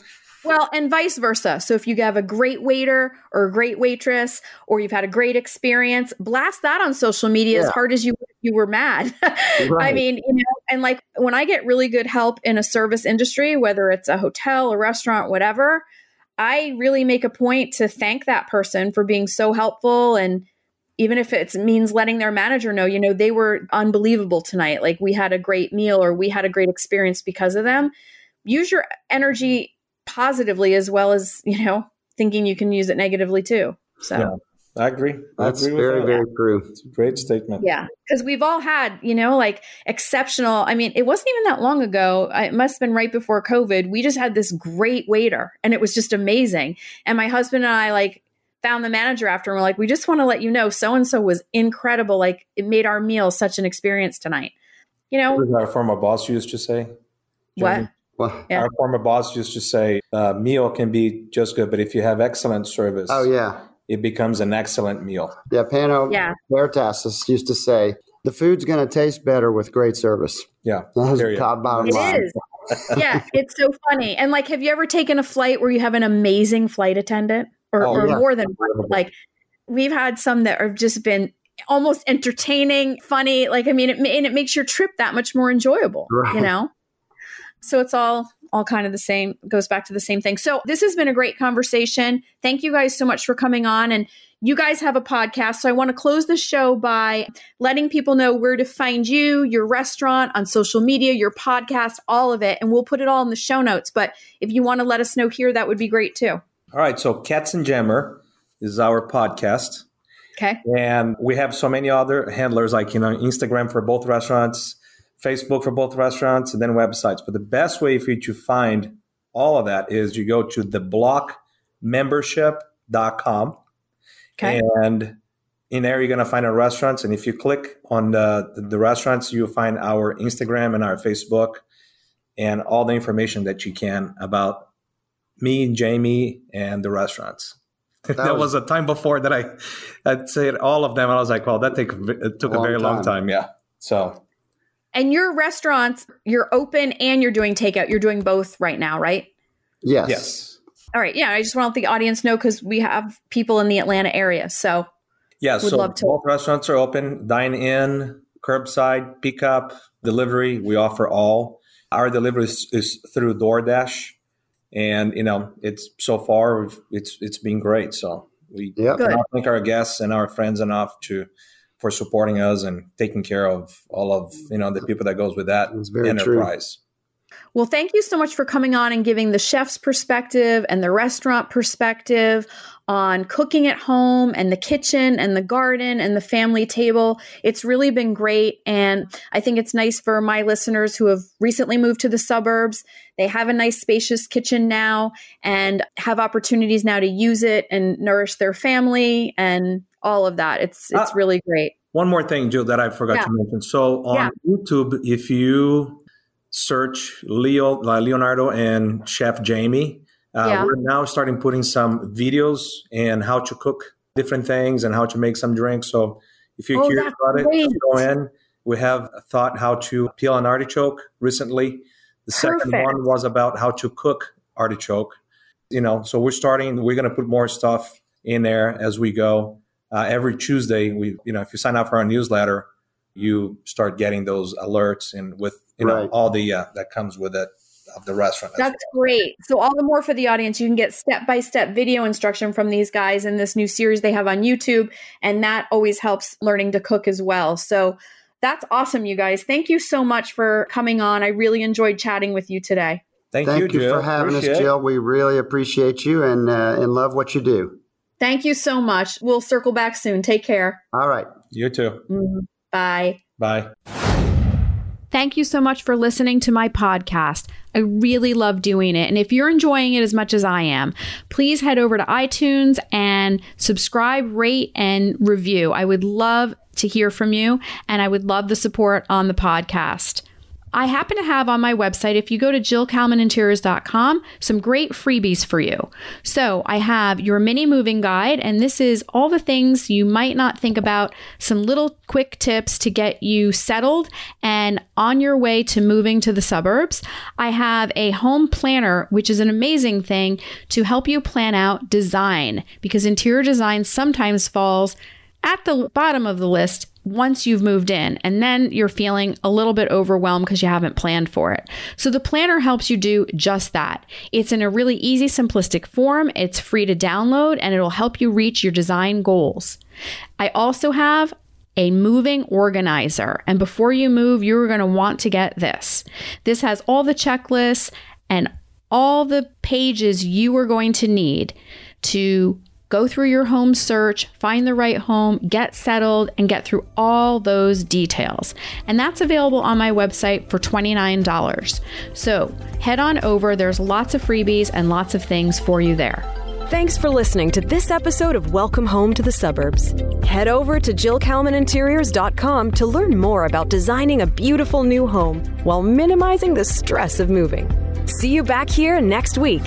Well, and vice versa. So if you have a great waiter or a great waitress, or you've had a great experience, blast that on social media yeah. as hard as you you were mad. right. I mean, you know, and like when I get really good help in a service industry, whether it's a hotel, a restaurant, whatever, I really make a point to thank that person for being so helpful and even if it means letting their manager know, you know, they were unbelievable tonight. Like we had a great meal or we had a great experience because of them. Use your energy positively as well as you know thinking you can use it negatively too so
yeah, i agree.
That's
I
agree very very true.
It's a great statement.
Yeah because we've all had you know like exceptional i mean it wasn't even that long ago it must have been right before covid we just had this great waiter and it was just amazing. And my husband and i like found the manager after and we're like we just want to let you know so and so was incredible like it made our meal such an experience tonight. You know?
What our former boss used to say?
what?
Jamie?
Well,
Yeah.
Our former boss used to say, uh, meal can be just good, but if you have excellent service,
oh yeah,
it becomes an excellent meal.
yeah. Pano
Yeah.
Veritas used to say the food's going to taste better with great service.
Yeah.
That was top bottom
It
line.
is. yeah, it's so funny. And like, have you ever taken a flight where you have an amazing flight attendant, or,
Oh,
or
yeah.
more than one? Like, we've had some that have just been almost entertaining, funny. Like, I mean, it and it makes your trip that much more enjoyable. You know. So it's all all kind of the same. Goes back to the same thing. So this has been a great conversation. Thank you guys so much for coming on and. You guys have a podcast, so I want to close the show by letting people know where to find you, your restaurant, on social media, your podcast, all of it. And we'll put it all in the show notes. But if you want to let us know here, that would be great too.
All right. So Katzenjammer is our podcast.
Okay.
And we have so many other handlers like, you know, Instagram for both restaurants, Facebook for both restaurants, and then websites. But the best way for you to find all of that is you go to theblockmembership.com.
Okay.
And in there, you're going to find our restaurants. And if you click on the, the restaurants, you'll find our Instagram and our Facebook and all the information that you can about me, Jamie, and the restaurants. That,
was-
was, a time before that I I'd said all of them. And I was like, well, that take, it took a
Long
very long
time.
time. Yeah. So,
And your restaurants, you're open and you're doing takeout. You're doing both right now, right?
Yes.
yes.
All right. Yeah. I just want the audience know because we have people in the Atlanta area. So
Yeah,
Would
so
love to.
both restaurants are open, dine in, curbside, pickup, delivery. We offer all. Our delivery is, is through DoorDash, and you know it's so far we've- it's it's been great. So we
Yep.
Cannot thank our guests and our friends enough to for supporting us and taking care of all of you know the people that goes with that
That's very true.
enterprise.
Well, thank you so much for coming on and giving the chef's perspective and the restaurant perspective on cooking at home and the kitchen and the garden and the family table. It's really been great. And I think it's nice for my listeners who have recently moved to the suburbs. They have a nice, spacious kitchen now and have opportunities now to use it and nourish their family and all of that. It's it's
Uh,
really great.
One more thing, Jill, that I forgot
Yeah.
to mention. So on
Yeah.
YouTube, if you search Leo, uh, Leonardo and Chef Jamie, uh,
Yeah.
we're now starting putting some videos and how to cook different things and how to make some drinks. So if you're
Oh,
curious about it,
great.
just go in. We have thought how to peel an artichoke recently. The second one was about how to cook artichoke. You know, so we're starting. We're going to put more stuff in there as we go. Uh, every Tuesday, we you know if you sign up for our newsletter, you start getting those alerts and with you know
Right.
all the uh, that comes with it of the restaurant. as
That's great. So, all the more for the audience, you can get step by step video instruction from these guys in this new series they have on YouTube. And that always helps learning to cook as well. So, that's awesome, you guys. Thank you so much for coming on. I really enjoyed chatting with you today.
Thank,
Thank you,
Jill.
for having
Appreciate
us. Jill. We really appreciate you and uh, and love what you do.
Thank you so much. We'll circle back soon. Take care.
All right.
You too.
Mhm. Bye.
Bye.
Thank you so much for listening to my podcast. I really love doing it. And if you're enjoying it as much as I am, please head over to iTunes and subscribe, rate, and review. I would love to hear from you, and I would love the support on the podcast. I happen to have on my website, if you go to jillcalmaninteriors.com, some great freebies for you. So I have your mini moving guide, and this is all the things you might not think about, some little quick tips to get you settled and on your way to moving to the suburbs. I have a home planner, which is an amazing thing to help you plan out design because interior design sometimes falls at the bottom of the list once you've moved in and then you're feeling a little bit overwhelmed because you haven't planned for it. So the planner helps you do just that. It's in a really easy simplistic form, it's free to download and it'll help you reach your design goals. I also have a moving organizer. And before you move, you're going to want to get this. This has all the checklists and all the pages you are going to need to go through your home search, find the right home, get settled, and get through all those details. And that's available on my website for $29. So head on over, there's lots of freebies and lots of things for you there.
Thanks for listening to this episode of Welcome Home to the Suburbs. Head over to JillCalmanInteriors.com to learn more about designing a beautiful new home while minimizing the stress of moving. See you back here next week.